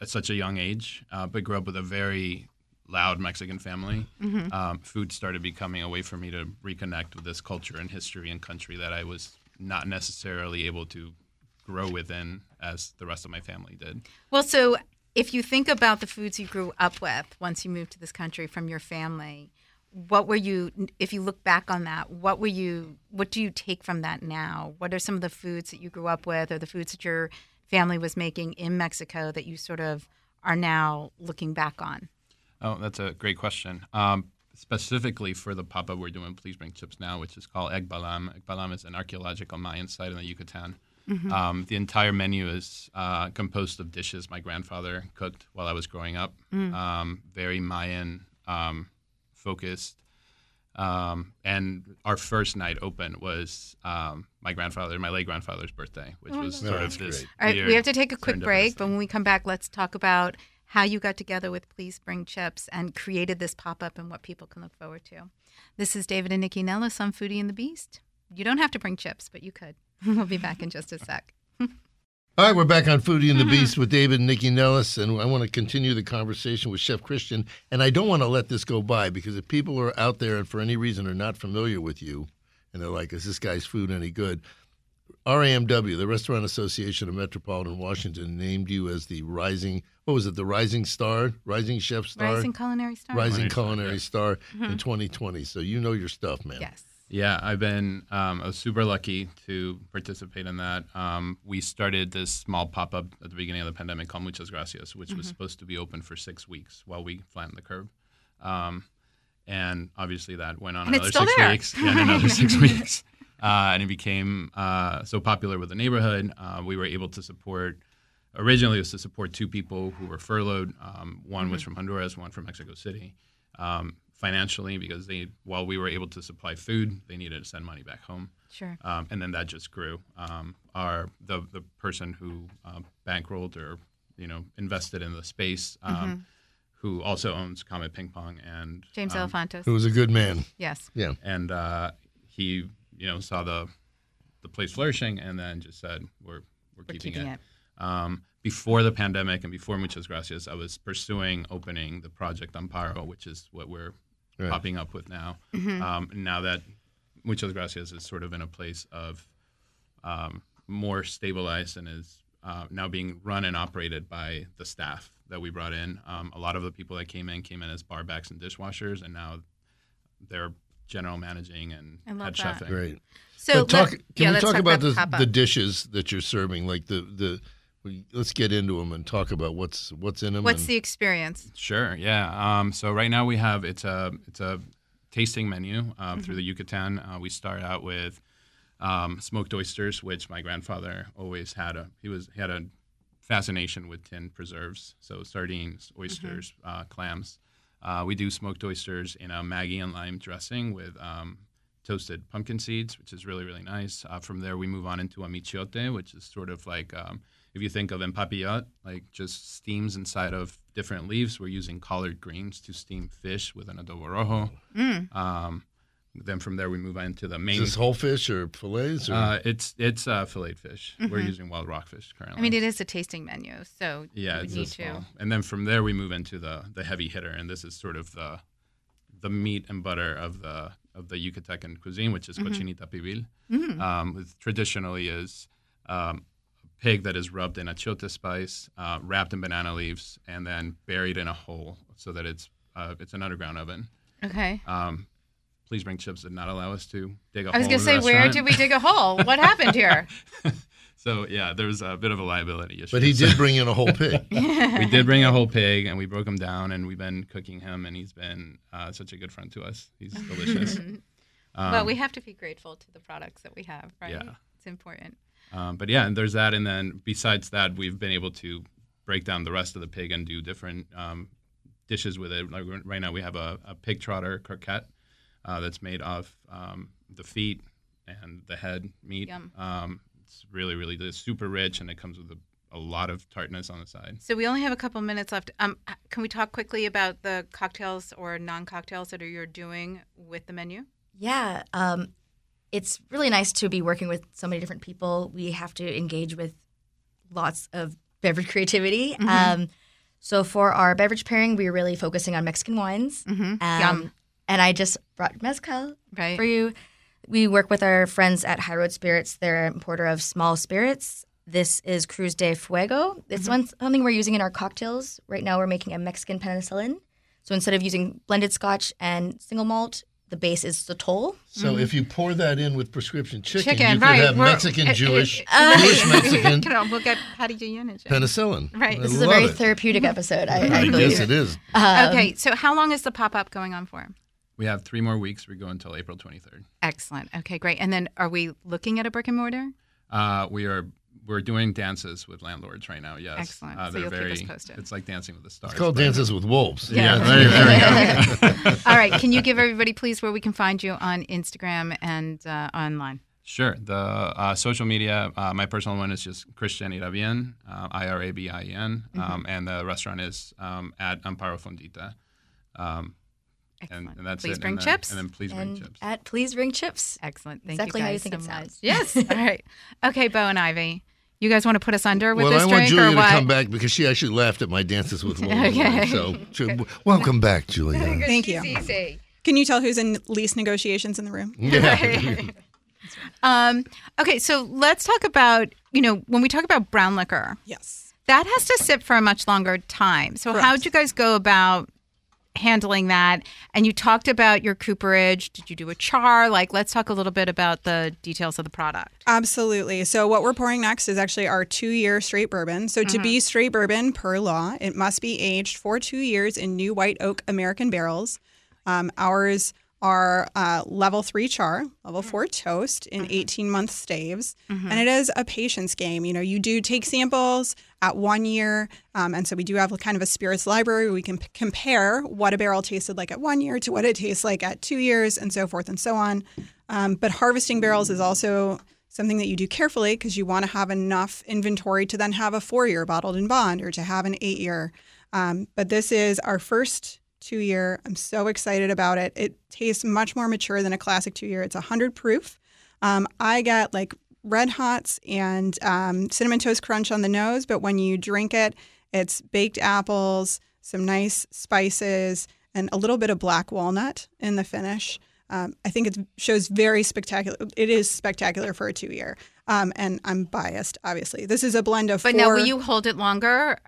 at such a young age, uh, but grew up with a very loud Mexican family, Mm-hmm. um, food started becoming a way for me to reconnect with this culture and history and country that I was not necessarily able to grow within as the rest of my family did. Well, so if you think about the foods you grew up with once you moved to this country from your family, what were you if you look back on that, what were you what do you take from that now? What are some of the foods that you grew up with or the foods that your family was making in Mexico that you sort of are now looking back on? Oh, that's a great question. Um, specifically for the papa, we're doing, Please Bring Chips Now, which is called Ek Balam. Ek Balam is an archaeological Mayan site in the Yucatan. Um, the entire menu is uh, composed of dishes my grandfather cooked while I was growing up. Um, very Mayan um, focused. Um, and our first night open was um, my grandfather, my late grandfather's birthday, which was Oh, sort that's of this. great. All right, we have to take a quick break, but when we come back, let's talk about how you got together with Please Bring Chips and created this pop up and what people can look forward to. This is David and Nycci Nellis on Foodie and the Beast. You don't have to bring chips, but you could. we'll be back in just a sec. All right, we're back on Foodie and the mm-hmm. Beast with David and Nycci Nellis, and I want to continue the conversation with Chef Christian. And I don't want to let this go by because if people are out there and for any reason are not familiar with you, and they're like, "Is this guy's food any good?" RAMW, the Restaurant Association of Metropolitan Washington, named you as the rising. What was it? The rising star, rising chef star, Rising Culinary Star. rising Culinary Star, culinary star in mm-hmm. 2020. So you know your stuff, man. Yes. Yeah, I've been um, I was super lucky to participate in that. Um, we started this small pop up at the beginning of the pandemic called Muchas Gracias, which was supposed to be open for six weeks while we flattened the curve. Um, and obviously that went on And another six there. weeks. And another six weeks. Uh, and it became uh, so popular with the neighborhood. Uh, we were able to support. Originally, it was to support two people who were furloughed. Um, one was from Honduras, one from Mexico City. Um, financially, because they, while we were able to supply food, they needed to send money back home, Sure. um, and then that just grew. Um, our the the person who uh, bankrolled or you know invested in the space, um, who also owns Comet Ping Pong and James um, Alefantis. Who was a good man. Yes. Yeah. and uh, he you know saw the the place flourishing and then just said we're we're, We're keeping, keeping it. Um, before the pandemic and before Muchas Gracias, I was pursuing opening the Project Amparo, which is what we're Right. popping up with now. Mm-hmm. Um, now that Muchas Gracias is sort of in a place of um, more stabilized and is uh, now being run and operated by the staff that we brought in. Um, a lot of the people that came in came in as barbacks and dishwashers, and now they're general managing and I love head that. chefing. Great. So but talk, let- can yeah, we let's talk, about, the, the dishes that you're serving? Like the the, we, let's get into them and talk about what's what's in them. What's and, the experience? Sure. Yeah. Um, so right now we have it's a it's a tasting menu um, through the Yucatan. Uh, we start out with um, smoked oysters, which my grandfather always had a he was he had a fascination with tin preserves. So sardines, oysters, uh, clams. Uh, we do smoked oysters in a Maggi and lime dressing with um, toasted pumpkin seeds, which is really really nice. Uh, from there, we move on into a mixiote, which is sort of like um, if you think of en papillote, like just steams inside of different leaves. We're using collard greens to steam fish with an adobo rojo. Um, then from there, we move on into the Is main. this whole fish or fillets? Or? Uh, it's it's uh, filleted fish. We're using wild rockfish currently. Mm-hmm. I mean, it is a tasting menu, so Yeah, you it's would a need to. And then from there we move into the the heavy hitter, and this is sort of the the meat and butter of the of the Yucatecan cuisine, which is Mm-hmm. cochinita pibil. Um, which traditionally is um, a pig that is rubbed in achiote spice, uh, wrapped in banana leaves, and then buried in a hole so that it's uh, it's an underground oven. Okay. Um, please bring chips that not allow us to dig I was going to say, where did we dig a hole? What happened here? So yeah, there's a bit of a liability issue. but he did bring in a whole pig. we did bring a whole pig and we broke him down and we've been cooking him and he's been uh, such a good friend to us. He's delicious. Um, well, we have to be grateful to the products that we have, right? Yeah. It's important. Um, but yeah, and there's that, and then besides that, we've been able to break down the rest of the pig and do different um, dishes with it. Like right now, we have a, a pig trotter croquette uh, that's made of um, the feet and the head meat. Yum. Um, it's really, really it's super rich, and it comes with a, a lot of tartness on the side. So we only have a couple minutes left. Um, can we talk quickly about the cocktails or non-cocktails that you're doing with the menu? Yeah, um, it's really nice to be working with so many different people. We have to engage with lots of beverage creativity. Um, so for our beverage pairing, we are really focusing on Mexican wines. Mm-hmm. Um, Yum. And I just brought mezcal Right. for you. We work with our friends at High Road Spirits. They're an importer of small spirits. This is Cruz de Fuego. It's Mm-hmm. one something we're using in our cocktails. Right now, we're making a Mexican penicillin. So instead of using blended Scotch and single malt, the base is Sotol. So if you pour that in with prescription chicken, Chicken, you could right? have We're- Mexican, it- Jewish, it- Jewish Mexican we'll get Patty Junian. penicillin. Right. I This is a very it. therapeutic episode. I, I I guess it is. Um, okay, so how long is the pop-up going on for? We have three more weeks. We go until April 23rd. Excellent. Okay, great. And then are we looking at a brick and mortar? Uh, we are we're doing dances with landlords right now. Yes, Excellent. Uh, So you'll keep very. us posted. It's like Dancing with the Stars. It's called but- Dances with Wolves. Yeah. there, there we go. All right. Can you give everybody, please, where we can find you on Instagram and uh, online? Sure. The uh, social media, uh, my personal one is just Christian Irabien, uh, I R A B I N, Mm-hmm. um, and the restaurant is um, at Amparo Fondita. Um, Excellent. and, and that's please it. bring and then, chips. And then please bring And chips. at Please Bring Chips. Excellent. Thank Exactly you how you guys think so it much. sounds. Yes. All right. Okay, Bo and Ivy. You guys want to put us under with well, this I want Julia to what? come back because she actually laughed at my Dances with Wolves. Okay. So, so welcome back, Julia. Thank you. Easy. Can you tell who's in lease negotiations in the room? Yeah. Um, okay, so let's talk about, you know, when we talk about brown liquor, Yes. that has to sit for a much longer time. So Correct. how'd you guys go about handling that? And you talked about your cooperage. Did you do a char? Like, let's talk a little bit about the details of the product. Absolutely. So what we're pouring next is actually our two-year straight bourbon. So to be straight bourbon per law, it must be aged for two years in new white oak American barrels. Um, ours are uh, level three char, level four toast in 18 month staves. And it is a patience game. You know, you do take samples at one year. Um, and so we do have kind of a spirits library where we can p- compare what a barrel tasted like at one year to what it tastes like at two years and so forth and so on. Um, but harvesting barrels is also something that you do carefully because you want to have enough inventory to then have a four year bottled in bond or to have an eight year. Um, but this is our first two year. I'm so excited about it. It tastes much more mature than a classic two year. It's 100 proof. Um, I got like red hots and um, cinnamon toast crunch on the nose, but when you drink it, it's baked apples, some nice spices, and a little bit of black walnut in the finish. Um, I think it shows very spectacular. It is spectacular for a two year. Um, and I'm biased, obviously. This is a blend of But four. now, will you hold it longer?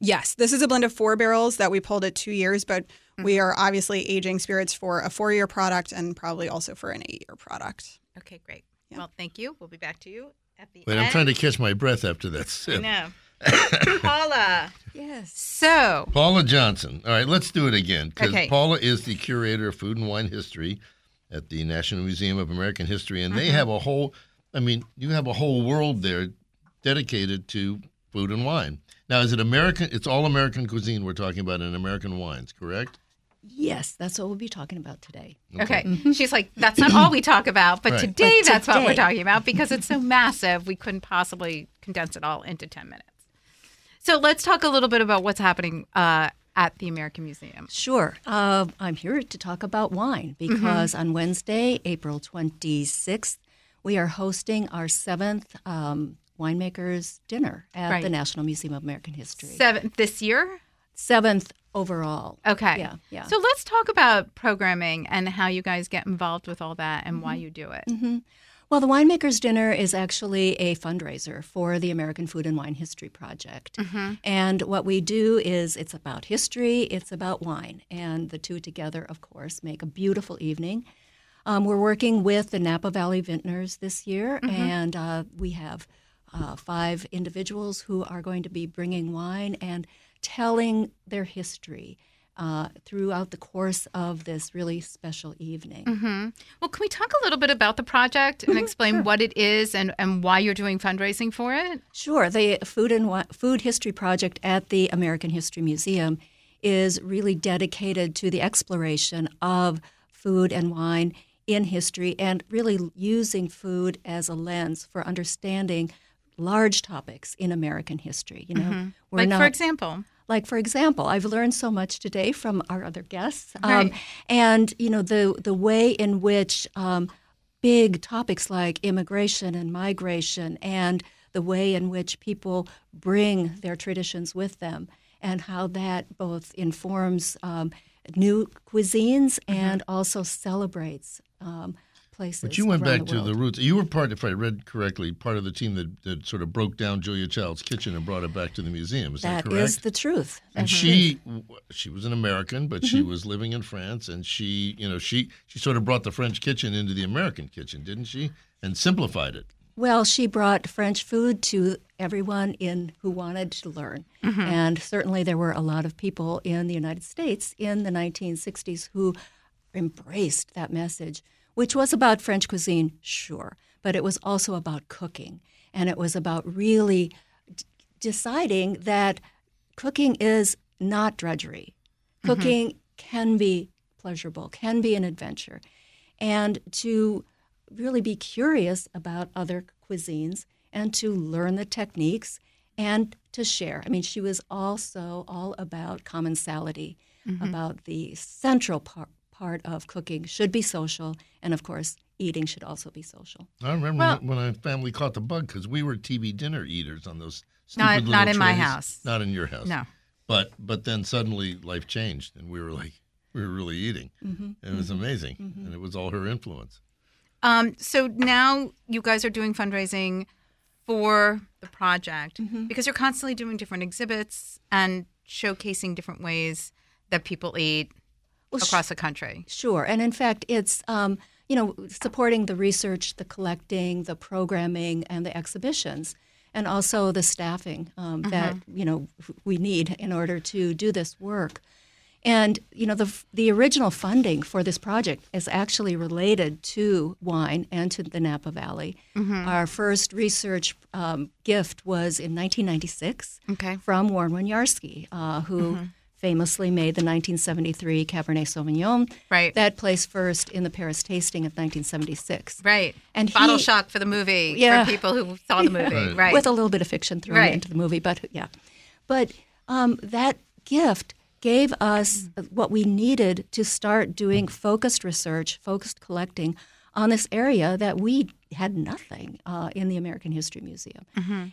Yes, this is a blend of four barrels that we pulled at two years, but Mm. we are obviously aging spirits for a four year product and probably also for an eight year product. Okay, great. Yeah. Well, thank you. We'll be back to you at the Wait, end. I'm trying to catch my breath after that I know. Paula. Yes. So, Paula Johnson. All right, let's do it again because Okay. Paula is the curator of food and wine history at the National Museum of American History, and Mm-hmm. they have a whole. I mean, you have a whole world there dedicated to food and wine. Now, is it American? It's all American cuisine we're talking about in American wines, correct? Yes, that's what we'll be talking about today. Okay. She's like, that's not all we talk about, but Right. today But that's what we're talking about because it's so massive. We couldn't possibly condense it all into 10 minutes. So let's talk a little bit about what's happening uh, at the American Museum. Sure. Uh, I'm here to talk about wine because on Wednesday, April 26th, we are hosting our seventh um, winemakers dinner at Right. the National Museum of American History. Seventh this year? Seventh overall. Okay. Yeah, yeah. So let's talk about programming and how you guys get involved with all that and why you do it. Well, the Winemakers Dinner is actually a fundraiser for the American Food and Wine History Project. And what we do is it's about history, it's about wine. And the two together, of course, make a beautiful evening. Um, we're working with the Napa Valley Vintners this year, and uh, we have uh, five individuals who are going to be bringing wine and telling their history uh, throughout the course of this really special evening. Well, can we talk a little bit about the project and explain what it is and, and why you're doing fundraising for it? Sure. The Food and Food History Project at the American History Museum is really dedicated to the exploration of food and wine in history and really using food as a lens for understanding large topics in American history. You know, we're like, not for example, like for example i've learned so much today from our other guests um, Right. and you know the the way in which um, big topics like immigration and migration and the way in which people bring their traditions with them and how that both informs um, new cuisines Mm-hmm. and also celebrates um, places But you went back the to the roots. You were part, if I read correctly, part of the team that, that sort of broke down Julia Child's kitchen and brought it back to the museum. Is that, That correct? is the truth and That's she she was an American, but she Mm-hmm. was living in France, and she you know she she sort of brought the French kitchen into the American kitchen, didn't she? And simplified it. Well, she brought French food to everyone in who wanted to learn, and certainly there were a lot of people in the United States in the 1960s who embraced that message, which was about French cuisine, sure, but it was also about cooking, and it was about really d- deciding that cooking is not drudgery. Mm-hmm. Cooking can be pleasurable, can be an adventure, and to really be curious about other cuisines and to learn the techniques and to share. I mean, she was also all about commensality, mm-hmm. about the central par- part of cooking should be social, and of course, eating should also be social. I remember Well- when, my family caught the bug because we were TV dinner eaters on those. Not- stupid not little in my house. Not in your house. No. But but then suddenly life changed, and we were like we were really eating. Mm-hmm, it was mm-hmm, amazing, mm-hmm. and it was all her influence. Um, so now you guys are doing fundraising for the project because you're constantly doing different exhibits and showcasing different ways that people eat Well, across the country. Sure, and in fact, it's um, you know supporting the research, the collecting, the programming, and the exhibitions, and also the staffing um, that you know we need in order to do this work. And you know the the original funding for this project is actually related to wine and to the Napa Valley. Our first research um, gift was in 1996 Okay. from Warren Winiarski, uh, who famously made the 1973 Cabernet Sauvignon Right. that placed first in the Paris tasting of 1976. Right. And Bottle he- shock for the movie Yeah. for people who saw the movie. Right. Right. With a little bit of fiction thrown Right. into the movie, but yeah. But um, that gift gave us what we needed to start doing focused research, focused collecting on this area that we had nothing uh, in the American History Museum.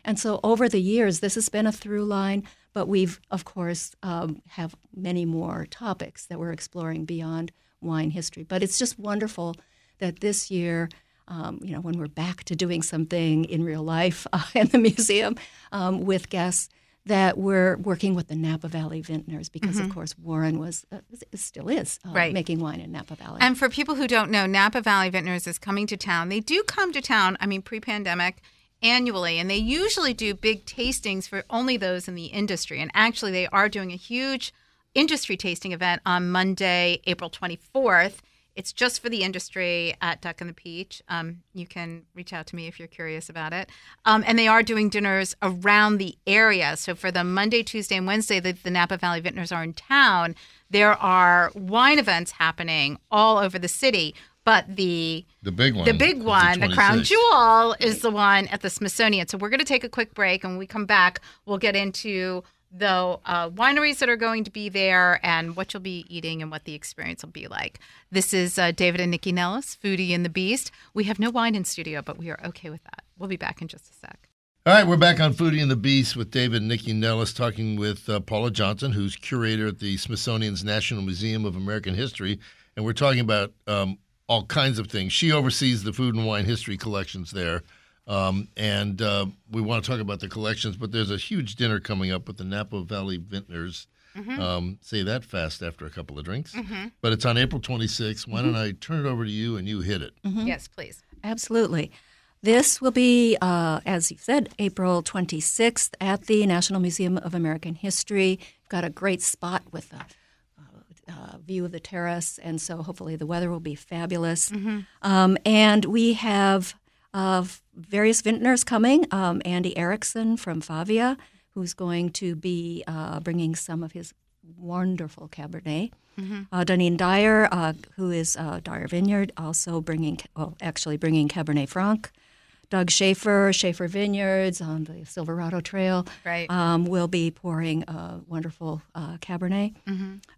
And so over the years, this has been a through line, but we've, of course, um, have many more topics that we're exploring beyond wine history. But it's just wonderful that this year, um, you know, when we're back to doing something in real life uh, in the museum um, with guests, that we're working with the Napa Valley Vintners because, of course, Warren was uh, still is uh, Right. making wine in Napa Valley. And for people who don't know, Napa Valley Vintners is coming to town. They do come to town, I mean, pre pandemic, annually, and they usually do big tastings for only those in the industry. And actually, they are doing a huge industry tasting event on Monday, April 24th. It's just for the industry at Duck and the Peach. Um, you can reach out to me if you're curious about it. Um, and they are doing dinners around the area. So for the Monday, Tuesday, and Wednesday that the Napa Valley Vintners are in town, there are wine events happening all over the city. But the The big one. the big one, the, crown jewel, is the one at the Smithsonian. So we're going to take a quick break, and when we come back, we'll get into the uh, wineries that are going to be there and what you'll be eating and what the experience will be like. This is uh, David and Nycci Nellis, Foodie and the Beast. We have no wine in studio, but we are okay with that. We'll be back in just a sec. All right, we're back on Foodie and the Beast with David and Nycci Nellis talking with uh, Paula Johnson, who's curator at the Smithsonian's National Museum of American History. And we're talking about um, all kinds of things. She oversees the food and wine history collections there. Um, and uh, we want to talk about the collections, but there's a huge dinner coming up with the Napa Valley Vintners. Um, say that fast after a couple of drinks. But it's on April 26th. Why don't I turn it over to you and you hit it? Yes, please. Absolutely. This will be, uh, as you said, April 26th at the National Museum of American History. We've got a great spot with a, uh, view of the terrace, and so hopefully the weather will be fabulous. Um, and we have uh, various vintners coming. Um, Andy Erickson from Favia, who's going to be uh, bringing some of his wonderful Cabernet. Uh, Dawnine Dyer, uh, who is uh, Dyer Vineyard, also bringing, well, actually bringing Cabernet Franc. Doug Shafer, Shafer Vineyards on the Silverado Trail, Right. um, will be pouring a wonderful uh, Cabernet.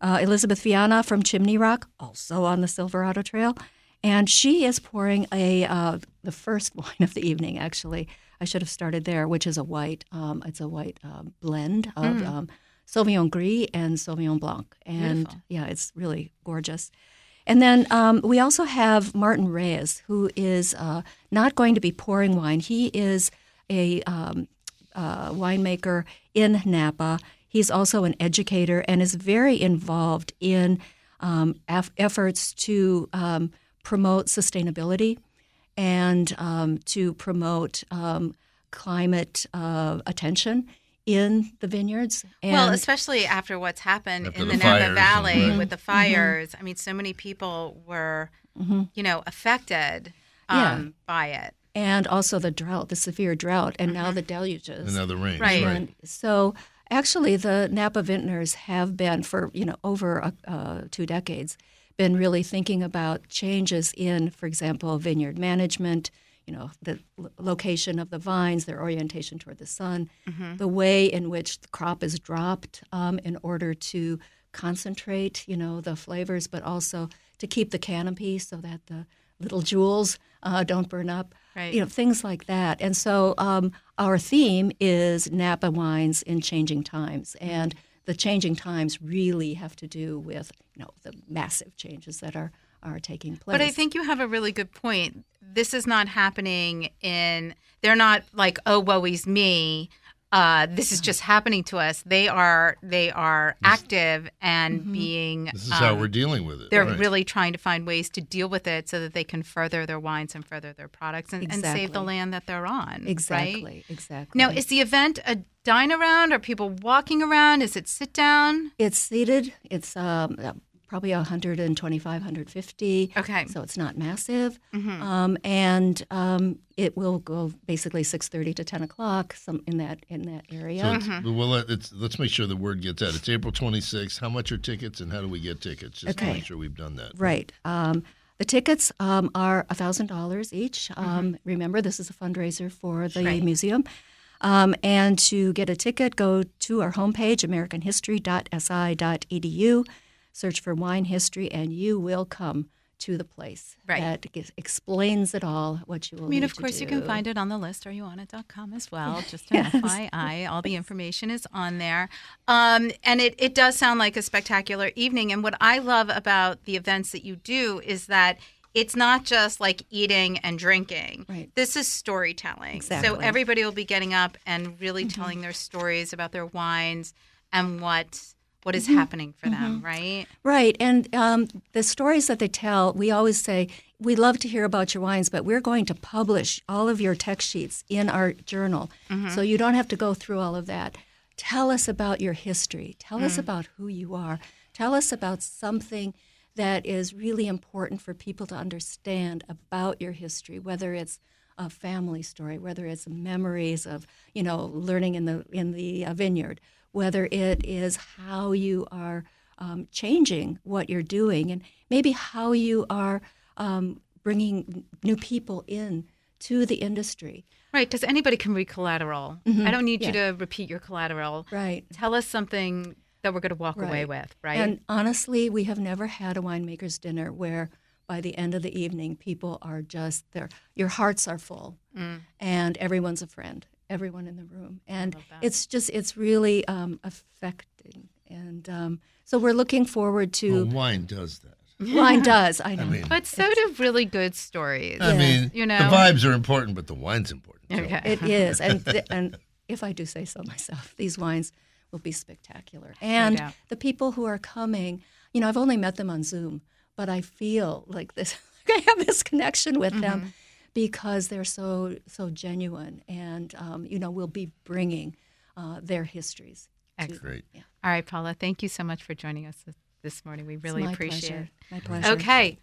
Uh, Elizabeth Vianna from Chimney Rock, also on the Silverado Trail, and she is pouring a uh, the first wine of the evening. Actually, I should have started there, which is a white. Um, it's a white um, blend of um, Sauvignon Gris and Sauvignon Blanc, and Beautiful. yeah, it's really gorgeous. And then um, we also have Martin Reyes, who is uh, not going to be pouring wine. He is a um, uh, winemaker in Napa. He's also an educator and is very involved in um, eff- efforts to um, promote sustainability and um, to promote um, climate uh, attention in the vineyards. And well, especially after what's happened After in the the, Napa fires, Valley right. with the Mm-hmm. fires. I mean, so many people were, you know, affected um, Yeah. by it. and also the drought, the severe drought, and now the deluges. Another range. Right. And so, actually, the Napa vintners have been for you know over uh, two decades been really thinking about changes in, for example, vineyard management. You know, the location of the vines, their orientation toward the sun, the way in which the crop is dropped um, in order to concentrate, you know, the flavors, but also to keep the canopy so that the little jewels uh, don't burn up Right. you know things like that. And so um, our theme is napa wines in changing times and the changing times really have to do with you know the massive changes that are are taking place But I think you have a really good point. This is not happening in, they're not like, oh, woe is me. Uh, this is just happening to us. They are they are active and being. This is how um, we're dealing with it. They're Right. really trying to find ways to deal with it so that they can further their wines and further their products and, and save the land that they're on. exactly Right? exactly Now, is the event a dine around? Are people walking around? Is it sit down? it's seated it's um, probably 125 150 Okay. so it's not massive um, and um, it will go basically 6.30 to 10 o'clock some in that in that area So it's, well, let, it's, let's make sure the word gets out. It's April 26th. How much are tickets and how do we get tickets? Just to make sure we've done that. Right. Um, the tickets um, are $1,000 each. Um, Remember, this is a fundraiser for the Right. museum. Um, and to get a ticket, go to our homepage, americanhistory.si.edu, search for wine history, and you will come to the place Right. that ex- explains it all, what you will I mean, of course, you can find it on the list, areyouonit.com as well. Just an Yes. FYI, all the information is on there. Um, and it, it does sound like a spectacular evening. And what I love about the events that you do is that it's not just like eating and drinking. Right. This is storytelling. So everybody will be getting up and really telling their stories about their wines and what what is happening for them, right? Right. And um, the stories that they tell, we always say, we love to hear about your wines, but we're going to publish all of your text sheets in our journal. So you don't have to go through all of that. Tell us about your history. Tell us about who you are. Tell us about something that is really important for people to understand about your history, whether it's a family story, whether it's memories of you know learning in the in the uh, vineyard, whether it is how you are um, changing what you're doing and maybe how you are um, bringing new people in to the industry. Right, because anybody can read collateral. I don't need you to repeat your collateral. Right. Tell us something that we're going to walk away with, right? And honestly, we have never had a winemaker's dinner where by the end of the evening, people are just there. Your hearts are full, Mm. and everyone's a friend. Everyone in the room, and it's just it's really um, affecting. And um, so we're looking forward Well, to. wine does that. Wine does, I know. I mean, but so do really good stories. I mean, You know? the vibes are important, but the wine's important. too. okay. It is, and th- and if I do say so myself, these wines will be spectacular. And doubt. the people who are coming, you know, I've only met them on Zoom, but I feel like this. I have this connection with Mm-hmm. them because they're so so genuine, and um, you know, we'll be bringing uh, their histories. to- Excellent. Great. All right, Paula, thank you so much for joining us this- this morning. We It's really my appreciate pleasure. it. My pleasure. Okay.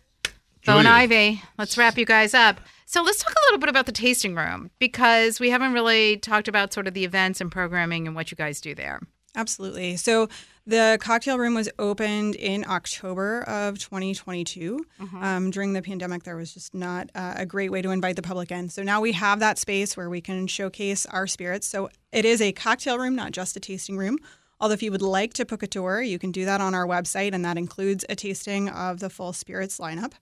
Bo and Julia. Ivy, let's wrap you guys up. So let's talk a little bit about the tasting room because we haven't really talked about sort of the events and programming and what you guys do there. Absolutely. So the cocktail room was opened in October of 2022. Um, during the pandemic, there was just not uh, a great way to invite the public in. So now we have that space where we can showcase our spirits. So it is a cocktail room, not just a tasting room. Although, if you would like to book a tour, you can do that on our website, and that includes a tasting of the full spirits lineup.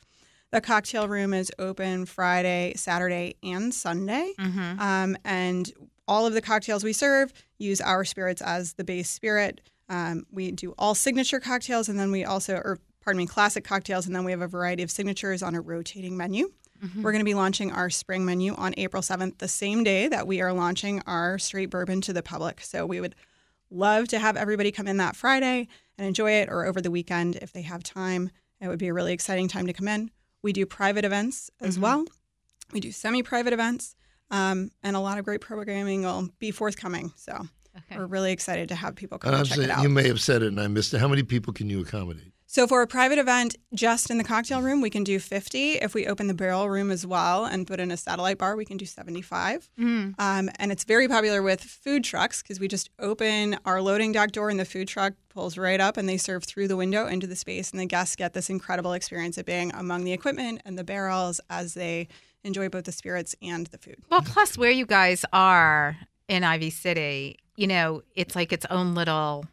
The cocktail room is open Friday, Saturday, and Sunday. Um, and all of the cocktails we serve use our spirits as the base spirit. Um, we do all signature cocktails, and then we also, or pardon me, classic cocktails, and then we have a variety of signatures on a rotating menu. We're going to be launching our spring menu on April 7th, the same day that we are launching our straight bourbon to the public. So we would love to have everybody come in that Friday and enjoy it, or over the weekend if they have time. It would be a really exciting time to come in. We do private events as well. We do semi private events, um, and a lot of great programming will be forthcoming. So Okay. we're really excited to have people come And and I'm check saying, it out. you may have said it and I missed it. How many people can you accommodate? So for a private event just in the cocktail room, we can do 50. If we open the barrel room as well and put in a satellite bar, we can do 75. Um, and it's very popular with food trucks because we just open our loading dock door and the food truck pulls right up and they serve through the window into the space. And the guests get this incredible experience of being among the equipment and the barrels as they enjoy both the spirits and the food. Well, plus where you guys are in Ivy City, you know, it's like its own little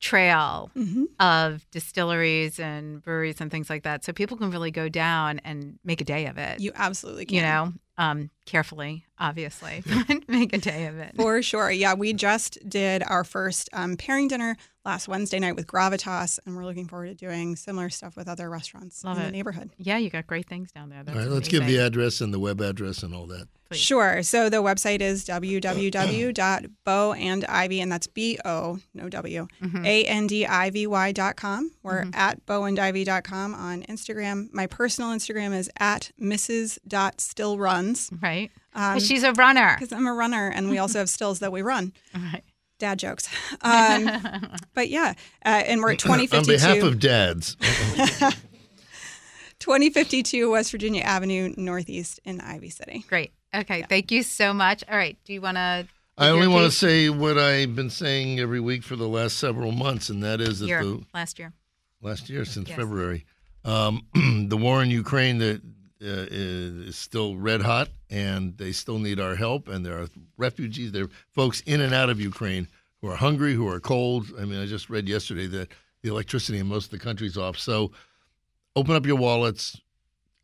trail Mm-hmm. of distilleries and breweries and things like that. So people can really go down and make a day of it. You absolutely can. you know, um, carefully, obviously, but make a day of it. For sure. Yeah, we just did our first um, pairing dinner last Wednesday night with Gravitas, and we're looking forward to doing similar stuff with other restaurants Love in the neighborhood. Yeah, you got great things down there. That's All right, let's give the address and the web address and all that. Please. Sure. So the website is www.boandivy, and that's B O, no W, Mm-hmm. A N D I V Y.com. We're at boandivy.com on Instagram. My personal Instagram is at Mrs.stillruns right. Um, 'Cause she's a runner. because I'm a runner, and we also have stills that we run. Right. Dad jokes. Um, but yeah, uh, and we're at 2052. On behalf of dads, 2052 West Virginia Avenue, Northeast in Ivy City. Great. Okay. Thank you so much. All right. Do you want to? I only want to say what I've been saying every week for the last several months, and that is that year the last year. last year since Yes. February. Um, the war in Ukraine that uh, is still red hot, and they still need our help. And there are refugees, there are folks in and out of Ukraine who are hungry, who are cold. I mean, I just read yesterday that the electricity in most of the country's off. So open up your wallets.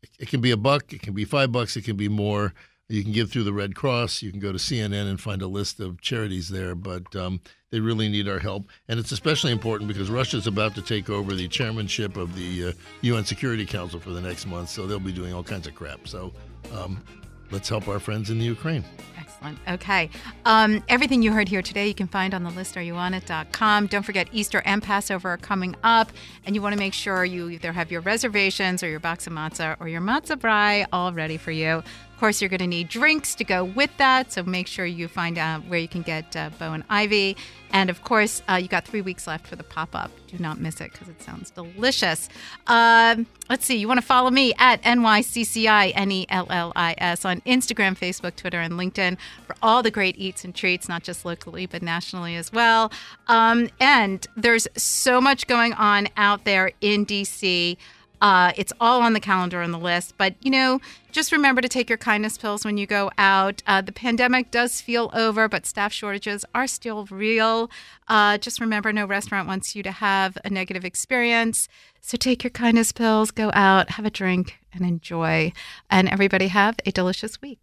It- It can be a buck, it can be five bucks, it can be more. You can give through the Red Cross. You can go to CNN and find a list of charities there, but um, they really need our help. And it's especially important because Russia's about to take over the chairmanship of the uh, UN Security Council for the next month, so they'll be doing all kinds of crap. So um, let's help our friends in the Ukraine. Excellent. Okay. Um, everything you heard here today, you can find on the list areyouonit.com. Don't forget Easter and Passover are coming up, and you want to make sure you either have your reservations or your box of matzah or your matzah brei all ready for you. Of course, you're going to need drinks to go with that, so make sure you find out where you can get uh, Bo and Ivy. And of course, uh, you got three weeks left for the pop up. Do not miss it because it sounds delicious. Um, let's see, you want to follow me at NYCCI on Instagram, Facebook, Twitter, and LinkedIn for all the great eats and treats, not just locally, but nationally as well. Um, and there's so much going on out there in DC. Uh, it's all on the calendar on the list. But, you know, just remember to take your kindness pills when you go out. Uh, the pandemic does feel over, but staff shortages are still real. Uh, just remember no restaurant wants you to have a negative experience. So take your kindness pills, go out, have a drink, and enjoy. And everybody have a delicious week.